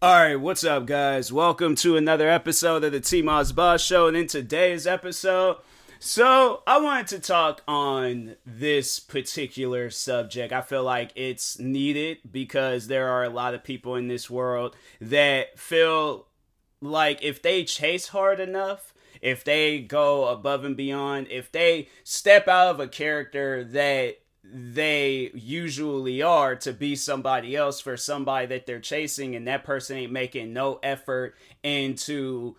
All right, what's up, guys? Welcome to another episode of the T Moss Boss Show. And in today's episode, so I wanted to talk on this particular subject. I feel like it's needed because there are a lot of people in this world that feel like if they chase hard enough, if they go above and beyond, if they step out of a character that they usually are to be somebody else for somebody that they're chasing and that person ain't making no effort into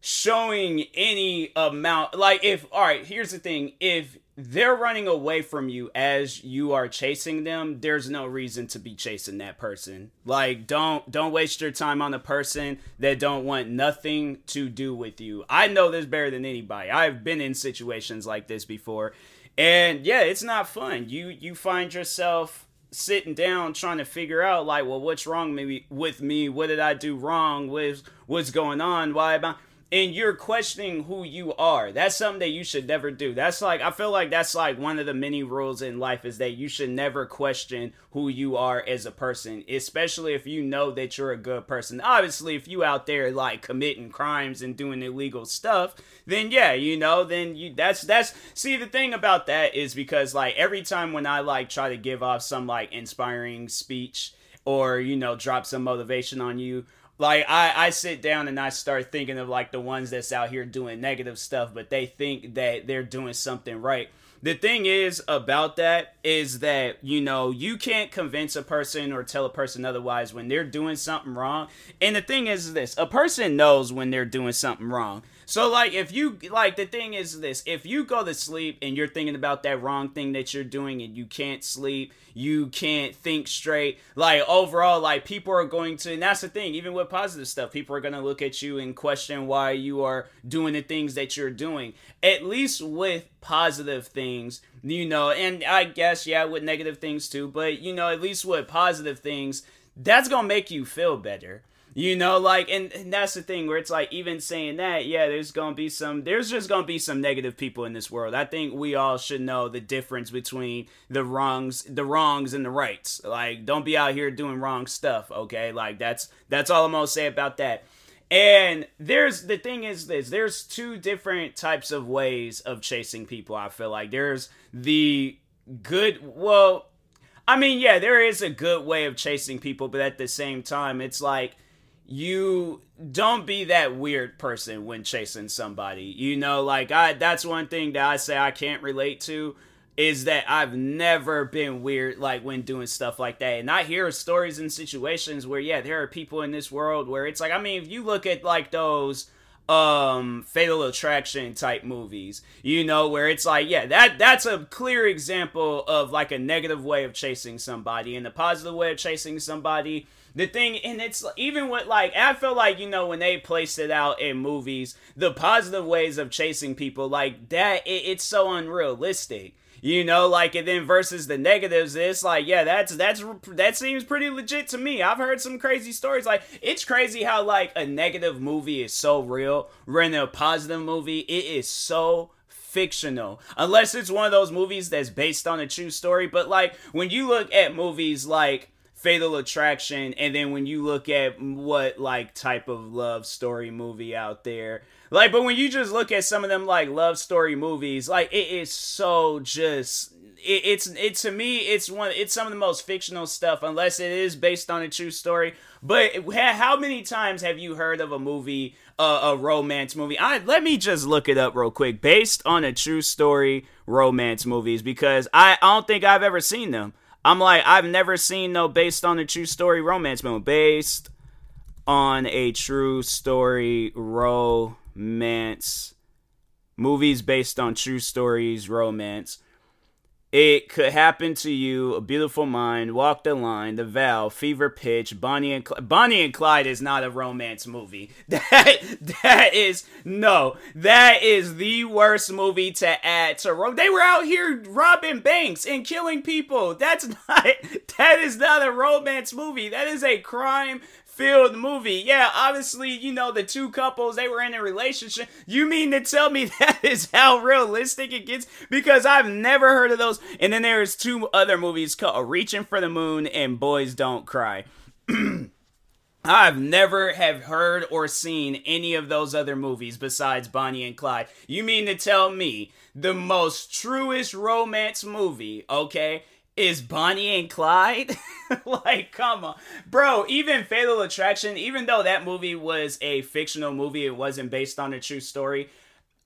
showing any amount. Like if all right here's the thing. If they're running away from you as you are chasing them there's no reason to be chasing that person. Like don't don't waste your time on a person that don't want nothing to do with you. I know this better than anybody. I've been in situations like this before and yeah, it's not fun. You you find yourself sitting down trying to figure out like, well, what's wrong maybe with me? What did I do wrong? What's what's going on? Why am I? And you're questioning who you are. That's something that you should never do. That's like I feel like that's like one of the many rules in life is that you should never question who you are as a person, especially if you know that you're a good person. Obviously, if you out there like committing crimes and doing illegal stuff, then yeah, you know, then you that's that's see the thing about that is because like every time when I like try to give off some like inspiring speech or you know drop some motivation on you like I, I sit down and I start thinking of like the ones that's out here doing negative stuff, but they think that they're doing something right. The thing is about that is that you know you can't convince a person or tell a person otherwise when they're doing something wrong. And the thing is this: a person knows when they're doing something wrong. So like if you like the thing is this, if you go to sleep and you're thinking about that wrong thing that you're doing and you can't sleep, you can't think straight, like overall like people are going to and that's the thing, even with positive stuff, people are going to look at you and question why you are doing the things that you're doing. At least with positive things, you know, and I guess yeah, with negative things too, but you know, at least with positive things, that's going to make you feel better you know, like, and, and, that's the thing where it's like, even saying that, yeah, there's gonna be some, there's just gonna be some negative people in this world. I think we all should know the difference between the wrongs, the wrongs and the rights. Like, don't be out here doing wrong stuff, okay? Like, that's that's all I'm gonna say about that. And there's the thing is this there's two different types of ways of chasing people, I feel like. There's the good, well, I mean, yeah, there is a good way of chasing people, but at the same time, it's like, you don't be that weird person when chasing somebody. You know, like I that's one thing that I say I can't relate to is that I've never been weird like when doing stuff like that. And I hear stories and situations where yeah, there are people in this world where it's like I mean, if you look at like those um fatal attraction type movies you know where it's like yeah that that's a clear example of like a negative way of chasing somebody and the positive way of chasing somebody the thing and it's even with like i feel like you know when they place it out in movies the positive ways of chasing people like that it, it's so unrealistic. You know like and then versus the negatives it's like yeah that's that's that seems pretty legit to me. I've heard some crazy stories. Like it's crazy how like a negative movie is so real when a positive movie it is so fictional. Unless it's one of those movies that's based on a true story but like when you look at movies like Fatal Attraction, and then when you look at what like type of love story movie out there, like, but when you just look at some of them like love story movies, like it is so just it, it's it to me it's one it's some of the most fictional stuff unless it is based on a true story. But how many times have you heard of a movie, uh, a romance movie? I let me just look it up real quick, based on a true story romance movies because I, I don't think I've ever seen them. I'm like, I've never seen no based on a true story romance movie. Based on a true story romance. Movies based on true stories, romance. It could happen to you. A Beautiful Mind, Walk the Line, The Vow, Fever Pitch, Bonnie and Cl- Bonnie and Clyde is not a romance movie. That that is no. That is the worst movie to add to rom- They were out here robbing banks and killing people. That's not. That is not a romance movie. That is a crime filled movie. Yeah, obviously, you know, the two couples, they were in a relationship. You mean to tell me that is how realistic it gets? Because I've never heard of those. And then there's two other movies called uh, Reaching for the Moon and Boys Don't Cry. I've never have heard or seen any of those other movies besides Bonnie and Clyde. You mean to tell me the most truest romance movie, okay, is Bonnie and Clyde? like, come on. Bro, even Fatal Attraction, even though that movie was a fictional movie, it wasn't based on a true story.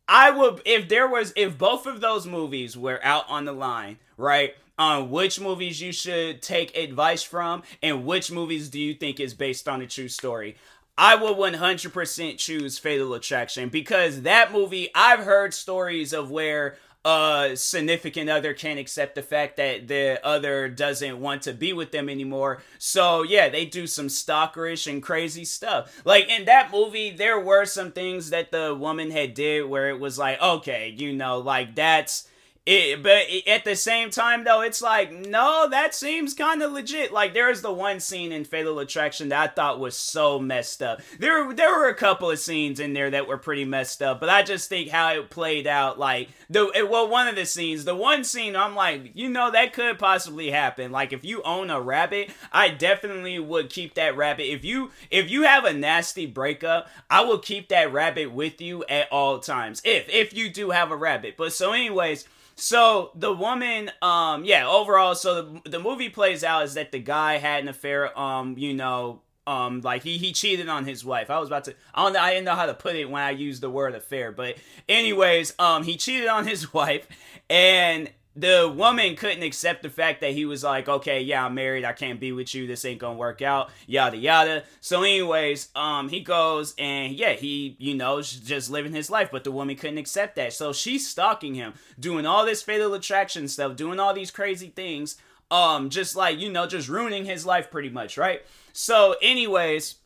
I would if there was if both of those movies were out on the line, right? on which movies you should take advice from and which movies do you think is based on a true story. I would 100% choose Fatal Attraction because that movie, I've heard stories of where a significant other can't accept the fact that the other doesn't want to be with them anymore. So yeah, they do some stalkerish and crazy stuff. Like in that movie, there were some things that the woman had did where it was like, okay, you know, like that's it, but at the same time, though, it's like, no, that seems kind of legit. Like, there's the one scene in Fatal Attraction that I thought was so messed up. There, there were a couple of scenes in there that were pretty messed up, but I just think how it played out, like, the, well, one of the scenes, the one scene, I'm like, you know, that could possibly happen. Like, if you own a rabbit, I definitely would keep that rabbit. If you, if you have a nasty breakup, I will keep that rabbit with you at all times. If, if you do have a rabbit. But so, anyways, so the woman, um, yeah, overall, so the, the movie plays out is that the guy had an affair, um, you know, um, like he he cheated on his wife. I was about to, I don't know, I didn't know how to put it when I used the word affair, but anyways, um, he cheated on his wife, and the woman couldn't accept the fact that he was like, okay, yeah, I'm married, I can't be with you, this ain't gonna work out, yada yada. So, anyways, um, he goes and yeah, he, you know, just living his life, but the woman couldn't accept that. So she's stalking him, doing all this fatal attraction stuff, doing all these crazy things, um, just like, you know, just ruining his life pretty much, right? So, anyways,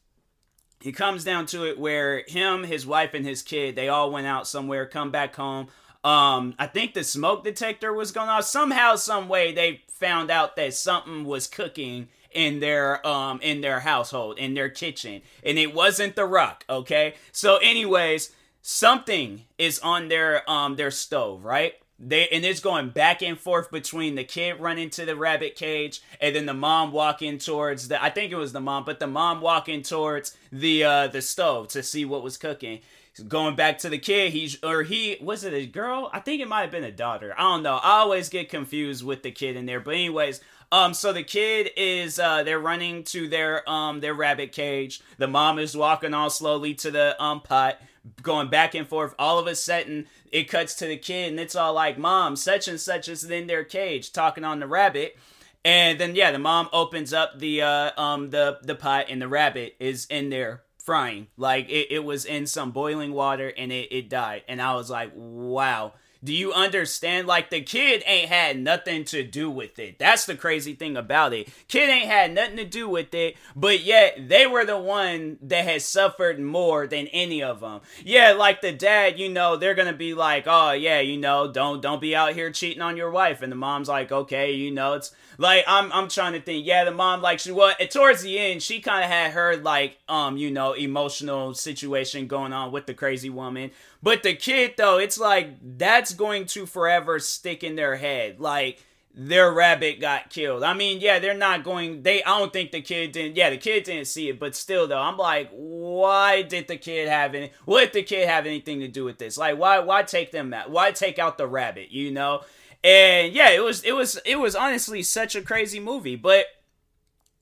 he comes down to it where him, his wife, and his kid, they all went out somewhere, come back home um, I think the smoke detector was going off. Somehow, some way, they found out that something was cooking in their um in their household, in their kitchen, and it wasn't the rock. Okay, so anyways, something is on their um their stove, right? They and it's going back and forth between the kid running to the rabbit cage and then the mom walking towards the I think it was the mom, but the mom walking towards the uh the stove to see what was cooking going back to the kid he's or he was it a girl? I think it might have been a daughter. I don't know. I always get confused with the kid in there. But anyways um so the kid is uh they're running to their um their rabbit cage. The mom is walking all slowly to the um pot going back and forth. All of a sudden it cuts to the kid and it's all like mom such and such is in their cage talking on the rabbit. And then yeah the mom opens up the uh um the the pot and the rabbit is in there frying. Like it, it was in some boiling water and it, it died. And I was like, wow. Do you understand? Like the kid ain't had nothing to do with it. That's the crazy thing about it. Kid ain't had nothing to do with it, but yet they were the one that has suffered more than any of them. Yeah, like the dad, you know, they're gonna be like, oh yeah, you know, don't don't be out here cheating on your wife, and the mom's like, okay, you know, it's like I'm I'm trying to think. Yeah, the mom like she was towards the end, she kind of had her like um you know emotional situation going on with the crazy woman. But the kid though, it's like that's going to forever stick in their head. Like their rabbit got killed. I mean, yeah, they're not going. They, I don't think the kid didn't. Yeah, the kid didn't see it, but still, though, I'm like, why did the kid have any? What the kid have anything to do with this? Like, why, why take them out? Why take out the rabbit? You know? And yeah, it was it was it was honestly such a crazy movie. But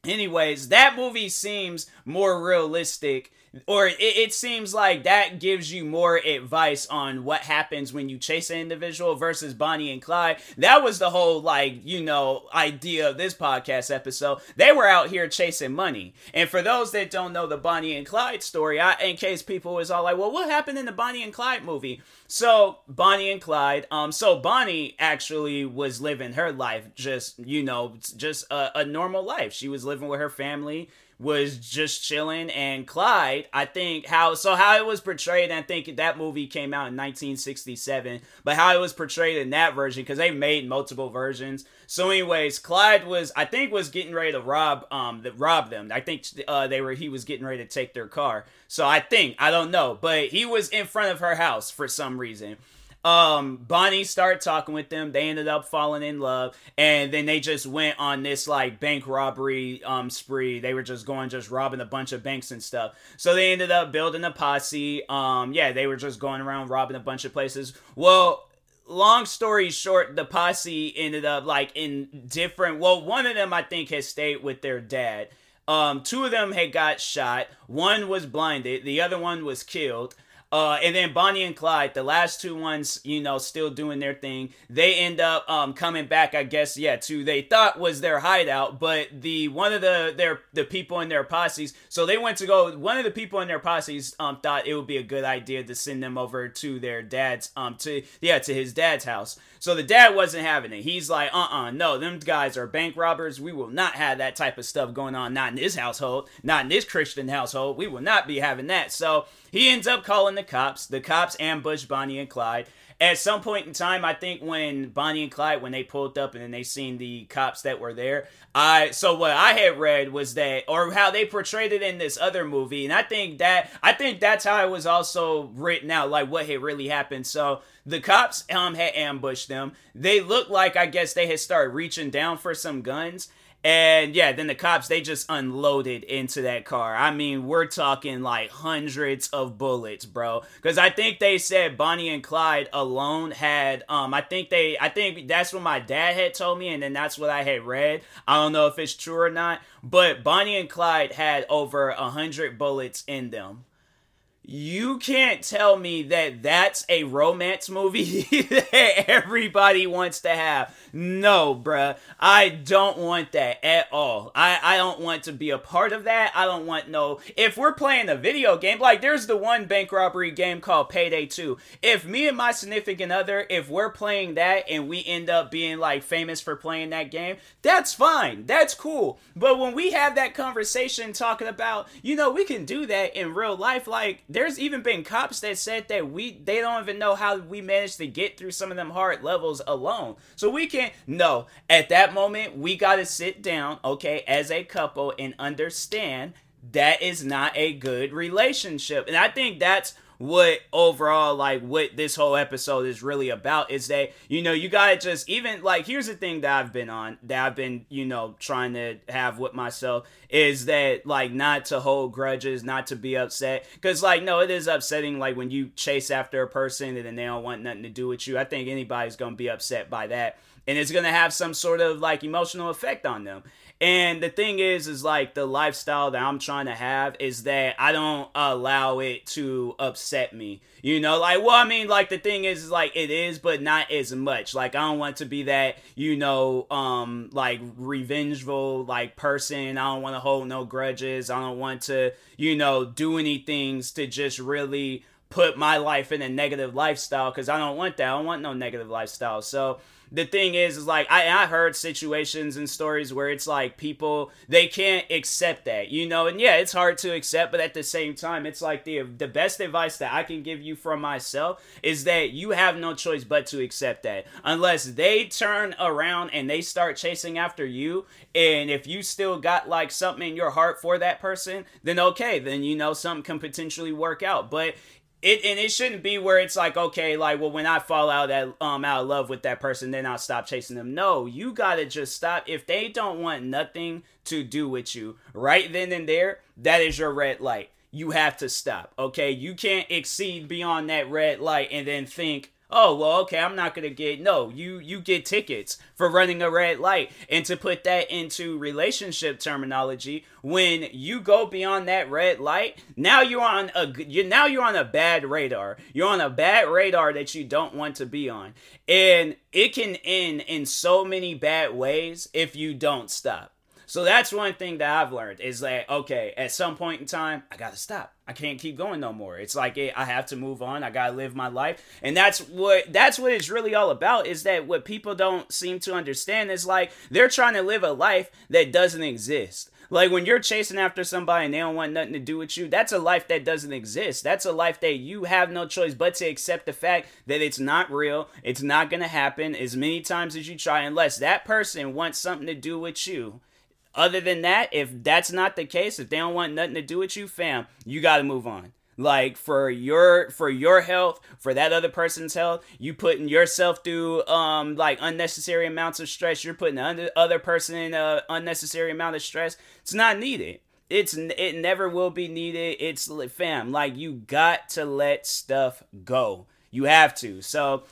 anyways, that movie seems more realistic or it, it, seems like that gives you more advice on what happens when you chase an individual versus Bonnie and Clyde. That was the whole like you know idea of this podcast episode. They were out here chasing money, and for those that don't know the Bonnie and Clyde story, I, in case people was all like, well, what happened in the Bonnie and Clyde movie? So Bonnie and Clyde, um, so Bonnie actually was living her life just you know just a, a normal life. She was living with her family was just chilling and Clyde, I think how so how it was portrayed, I think that movie came out in 1967, but how it was portrayed in that version cuz they made multiple versions. So anyways, Clyde was I think was getting ready to rob um the, rob them. I think uh they were he was getting ready to take their car. So I think, I don't know, but he was in front of her house for some reason. Um, Bonnie started talking with them. They ended up falling in love, and then they just went on this like bank robbery um spree. They were just going, just robbing a bunch of banks and stuff. So they ended up building a posse. Um, yeah, they were just going around robbing a bunch of places. Well, long story short, the posse ended up like in different. Well, one of them I think has stayed with their dad. Um, two of them had got shot. One was blinded. The other one was killed. Uh, and then Bonnie and Clyde, the last two ones, you know, still doing their thing. They end up um, coming back, I guess, yeah, to they thought was their hideout, but the one of the their the people in their posses. So they went to go. One of the people in their posses um, thought it would be a good idea to send them over to their dad's um to yeah to his dad's house. So the dad wasn't having it. He's like, uh uh no, them guys are bank robbers. We will not have that type of stuff going on. Not in this household. Not in this Christian household. We will not be having that. So he ends up calling the cops. The cops ambush Bonnie and Clyde. At some point in time, I think when Bonnie and Clyde, when they pulled up and then they seen the cops that were there, I so what I had read was that, or how they portrayed it in this other movie, and I think that I think that's how it was also written out, like what had really happened. So the cops um had ambushed them. They looked like I guess they had started reaching down for some guns, and yeah, then the cops they just unloaded into that car. I mean, we're talking like hundreds of bullets, bro. Cuz I think they said Bonnie and Clyde alone had um I think they I think that's what my dad had told me and then that's what I had read. I don't know if it's true or not, but Bonnie and Clyde had over a 100 bullets in them you can't tell me that that's a romance movie that everybody wants to have. No, bruh. I don't want that at all. I, I don't want to be a part of that. I don't want no. If we're playing a video game, like there's the one bank robbery game called Payday 2. If me and my significant other, if we're playing that and we end up being like famous for playing that game, that's fine. That's cool. But when we have that conversation talking about, you know, we can do that in real life, like there's even been cops that said that we they don't even know how we managed to get through some of them hard levels alone. So we can't no, at that moment we got to sit down, okay, as a couple and understand that is not a good relationship. And I think that's what overall like what this whole episode is really about is that you know you gotta just even like here's the thing that i've been on that i've been you know trying to have with myself is that like not to hold grudges not to be upset because like no it is upsetting like when you chase after a person and then they don't want nothing to do with you. I think anybody's gonna be upset by that and it's gonna have some sort of like emotional effect on them and the thing is, is like the lifestyle that I'm trying to have is that I don't allow it to upset me. You know, like, well, I mean, like the thing is, is like it is, but not as much. Like, I don't want to be that, you know, um, like revengeful, like person. I don't want to hold no grudges. I don't want to, you know, do any things to just really put my life in a negative lifestyle because I don't want that. I don't want no negative lifestyle. So, the thing is, is like I, I heard situations and stories where it's like people they can't accept that, you know, and yeah, it's hard to accept, but at the same time, it's like the the best advice that I can give you from myself is that you have no choice but to accept that. Unless they turn around and they start chasing after you, and if you still got like something in your heart for that person, then okay, then you know something can potentially work out, but it and it shouldn't be where it's like okay like well when i fall out that um out of love with that person then i'll stop chasing them. No you gotta just stop. If they don't want nothing to do with you right then and there that is your red light. You have to stop okay? You can't exceed beyond that red light and then think oh well okay i'm not gonna get no you you get tickets for running a red light. And to put that into relationship terminology when you go beyond that red light now you're on a you now you're on a bad radar. You're on a bad radar that you don't want to be on. And it can end in so many bad ways if you don't stop so that's one thing that I've learned is that okay, at some point in time, I gotta stop. I can't keep going no more. It's like it, I have to move on. I gotta live my life, and that's what that's what it's really all about. Is that what people don't seem to understand? Is like they're trying to live a life that doesn't exist. Like when you're chasing after somebody and they don't want nothing to do with you, that's a life that doesn't exist. That's a life that you have no choice but to accept the fact that it's not real. It's not going to happen as many times as you try, unless that person wants something to do with you. Other than that, if that's not the case, if they don't want nothing to do with you, fam, you got to move on. like for your for your health for that other person's health you putting yourself through um like unnecessary amounts of stress you're putting the other person in a unnecessary amount of stress it's not needed. It's it never will be needed. It's fam like you got to let stuff go. You have to. So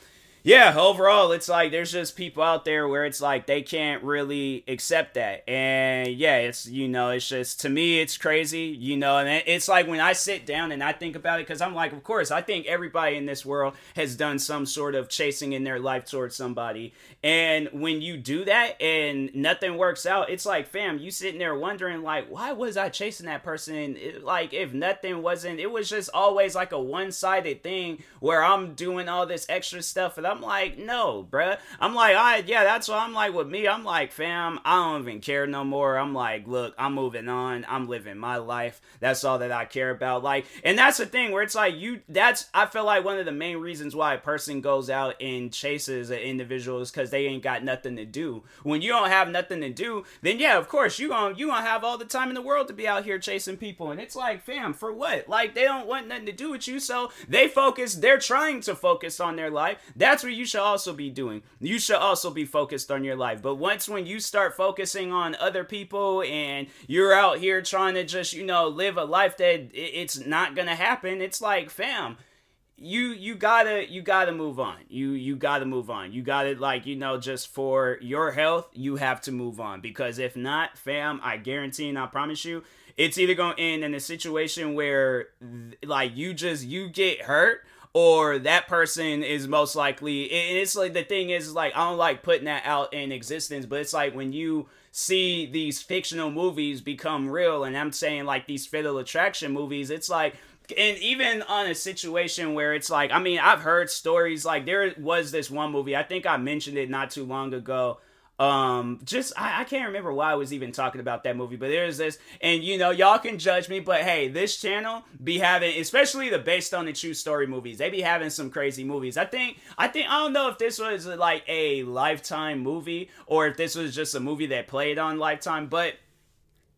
yeah, overall, it's like there's just people out there where it's like they can't really accept that. And yeah, it's, you know, it's just, to me, it's crazy, you know, and it's like when I sit down and I think about it, because I'm like, of course, I think everybody in this world has done some sort of chasing in their life towards somebody. And when you do that and nothing works out, it's like, fam, you sitting there wondering, like, why was I chasing that person? It, like, if nothing wasn't, it was just always like a one sided thing where I'm doing all this extra stuff and I'm like, no, bruh. I'm like, right, yeah, that's what I'm like with me. I'm like, fam, I don't even care no more. I'm like, look, I'm moving on. I'm living my life. That's all that I care about. Like, and that's the thing where it's like, you, that's, I feel like one of the main reasons why a person goes out and chases an individual is because they ain't got nothing to do. When you don't have nothing to do, then yeah, of course, you gonna, you gonna have all the time in the world to be out here chasing people. And it's like, fam, for what? Like, they don't want nothing to do with you. So they focus, they're trying to focus on their life. That's what you should also be doing. You should also be focused on your life. But once when you start focusing on other people and you're out here trying to just, you know, live a life that it's not gonna happen, it's like, fam, you you gotta you gotta move on you you gotta move on you gotta like you know just for your health you have to move on because if not fam i guarantee and i promise you it's either gonna end in a situation where like you just you get hurt or that person is most likely it's like the thing is like i don't like putting that out in existence but it's like when you see these fictional movies become real and i'm saying like these fatal attraction movies it's like and even on a situation where it's like i mean i've heard stories like there was this one movie i think i mentioned it not too long ago um, just I, I, can't remember why I was even talking about that movie, but there's this, and you know, y'all can judge me, but hey, this channel be having, especially the based on the true story movies, they be having some crazy movies. I think, I think, I don't know if this was like a lifetime movie or if this was just a movie that played on Lifetime, but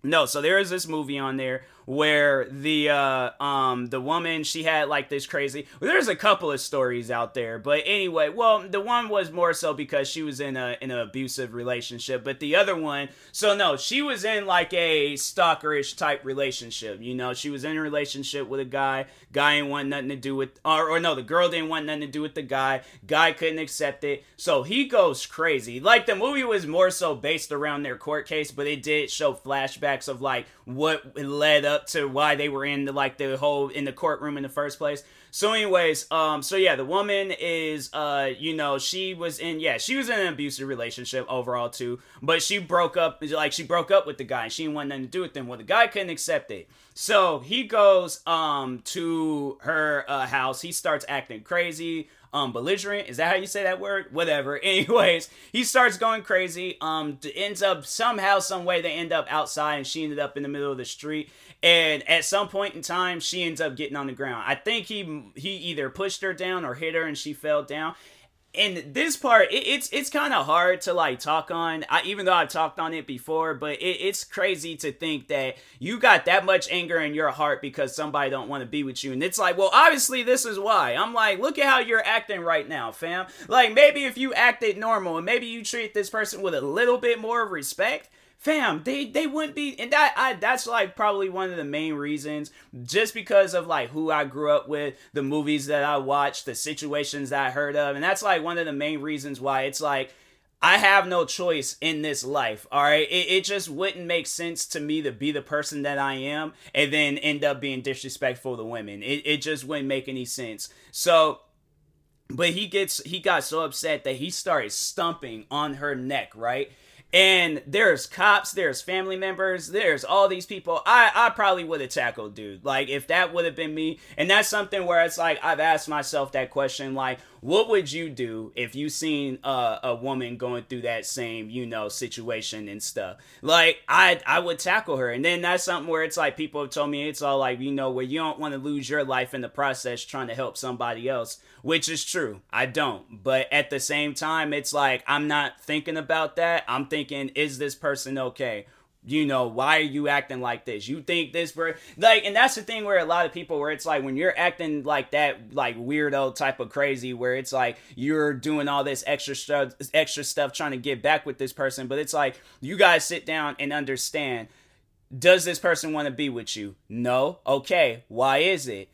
no, so there is this movie on there where the uh um the woman she had like this crazy well, there's a couple of stories out there but anyway well the one was more so because she was in a in an abusive relationship but the other one so no she was in like a stalkerish type relationship you know she was in a relationship with a guy guy didn't want nothing to do with or, or no the girl didn't want nothing to do with the guy guy couldn't accept it so he goes crazy like the movie was more so based around their court case but it did show flashbacks of like what led up up to why they were in the like the whole in the courtroom in the first place. So, anyways, um, so yeah, the woman is, uh, you know, she was in, yeah, she was in an abusive relationship overall too, but she broke up, like she broke up with the guy. And she didn't want nothing to do with him. Well, the guy couldn't accept it, so he goes, um, to her uh, house. He starts acting crazy um belligerent is that how you say that word whatever anyways he starts going crazy um ends up somehow some way they end up outside and she ended up in the middle of the street and at some point in time she ends up getting on the ground. I think he he either pushed her down or hit her and she fell down. And this part it, it's it's kind of hard to like talk on. I, even though i've talked on it before but it, it's crazy to think that you got that much anger in your heart because somebody don't want to be with you. And it's like well obviously this is why. I'm like look at how you're acting right now fam. Like maybe if you acted normal and maybe you treat this person with a little bit more respect fam they they wouldn't be and that i that's like probably one of the main reasons just because of like who i grew up with the movies that i watched the situations that i heard of and that's like one of the main reasons why it's like I have no choice in this life. All right. It, it just wouldn't make sense to me to be the person that I am and then end up being disrespectful to women. It, it just wouldn't make any sense. So, but he gets, he got so upset that he started stumping on her neck, right? And there's cops, there's family members, there's all these people. I I probably would have tackled dude. Like if that would have been me, and that's something where it's like I've asked myself that question. Like, what would you do if you seen a woman going through that same you know situation and stuff? Like I I would tackle her, and then that's something where it's like people have told me it's all like you know where you don't want to lose your life in the process trying to help somebody else which is true. I don't. But at the same time, it's like I'm not thinking about that. I'm thinking, is this person okay? You know why are you acting like this? You think this bro like and that's the thing where a lot of people where it's like when you're acting like that like weirdo type of crazy where it's like you're doing all this extra stuff extra stuff trying to get back with this person but it's like you guys sit down and understand does this person want to be with you? No? Okay why is it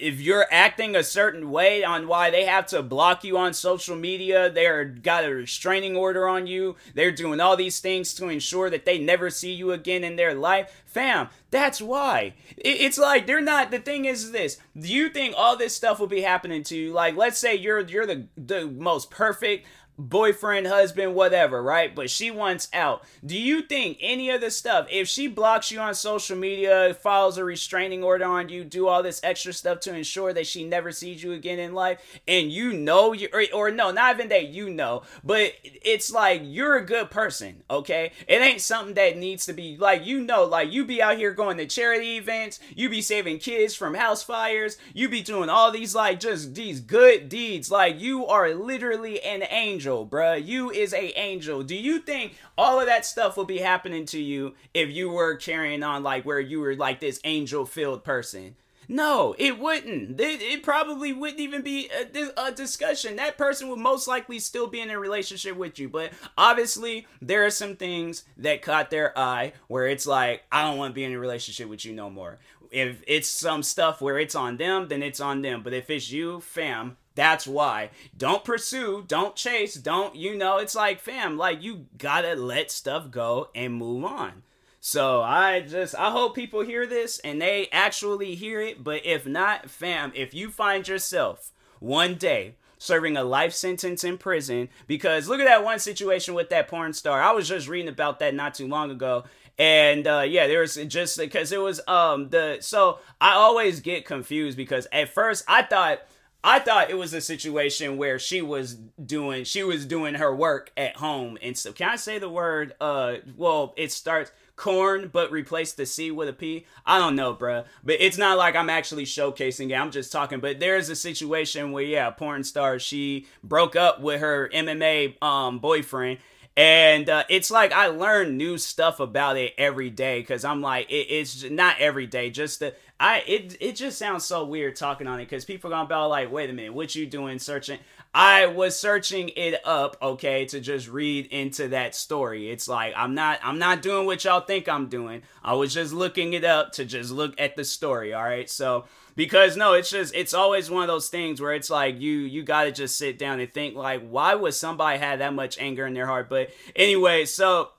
if you're acting a certain way on why they have to block you on social media, they're got a restraining order on you, they're doing all these things to ensure that they never see you again in their life. Fam, that's why. It's like they're not the thing is this. Do you think all this stuff will be happening to you? Like let's say you're you're the the most perfect boyfriend, husband, whatever, right? But she wants out. Do you think any of the stuff, if she blocks you on social media, files a restraining order on you, do all this extra stuff to ensure that she never sees you again in life, and you know you or, or no, not even that you know, but it's like you're a good person, okay? It ain't something that needs to be like you know, like you be out here going to charity events, you be saving kids from house fires, you be doing all these like just these good deeds, like you are literally an angel angel, bruh. You is a angel. Do you think all of that stuff will be happening to you if you were carrying on like where you were like this angel filled person? No, it wouldn't. It, it, probably wouldn't even be a, a, discussion. That person would most likely still be in a relationship with you. But obviously, there are some things that caught their eye where it's like, I don't want to be in a relationship with you no more. If it's some stuff where it's on them, then it's on them. But if it's you, fam, that's why. Don't pursue, don't chase, don't, you know, it's like, fam, like you gotta let stuff go and move on. So I just, I hope people hear this and they actually hear it. But if not, fam, if you find yourself one day serving a life sentence in prison, because look at that one situation with that porn star. I was just reading about that not too long ago and uh, yeah there was just because it was um the so i always get confused because at first i thought I thought it was a situation where she was doing she was doing her work at home and so can I say the word uh well it starts corn but replace the C with a P. I don't know, bruh. But it's not like I'm actually showcasing it. I'm just talking. But there's a situation where yeah, porn star she broke up with her MMA um boyfriend and uh, it's like I learn new stuff about it every day because I'm like it, it's not every day just the I it it just sounds so weird talking on it because people are gonna be all like wait a minute what you doing searching? I was searching it up okay to just read into that story. It's like I'm not I'm not doing what y'all think I'm doing. I was just looking it up to just look at the story all right? So because no it's just it's always one of those things where it's like you you got to just sit down and think like why would somebody have that much anger in their heart? But anyway so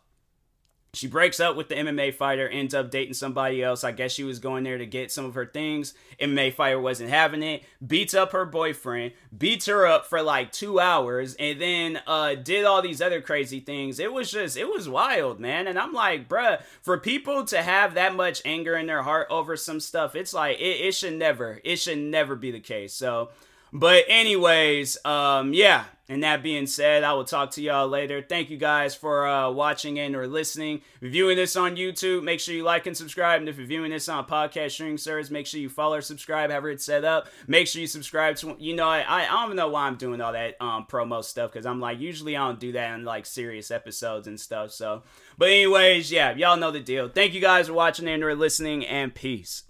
she breaks up with the MMA fighter, ends up dating somebody else. I guess she was going there to get some of her things. MMA fighter wasn't having it. Beats up her boyfriend, beats her up for like two hours, and then uh, did all these other crazy things. It was just, it was wild, man. And I'm like, bruh, for people to have that much anger in their heart over some stuff, it's like, it, it should never, it should never be the case. So, but anyways, um, yeah. And that being said, I will talk to y'all later. Thank you guys for uh, watching and or listening. Reviewing this on YouTube, make sure you like and subscribe. And if you're viewing this on podcast streaming service, make sure you follow or subscribe, however it's set up. Make sure you subscribe to, you know, I, I don't even know why I'm doing all that um, promo stuff because I'm like, usually I don't do that in like serious episodes and stuff. So, but anyways, yeah, y'all know the deal. Thank you guys for watching and or listening, and peace.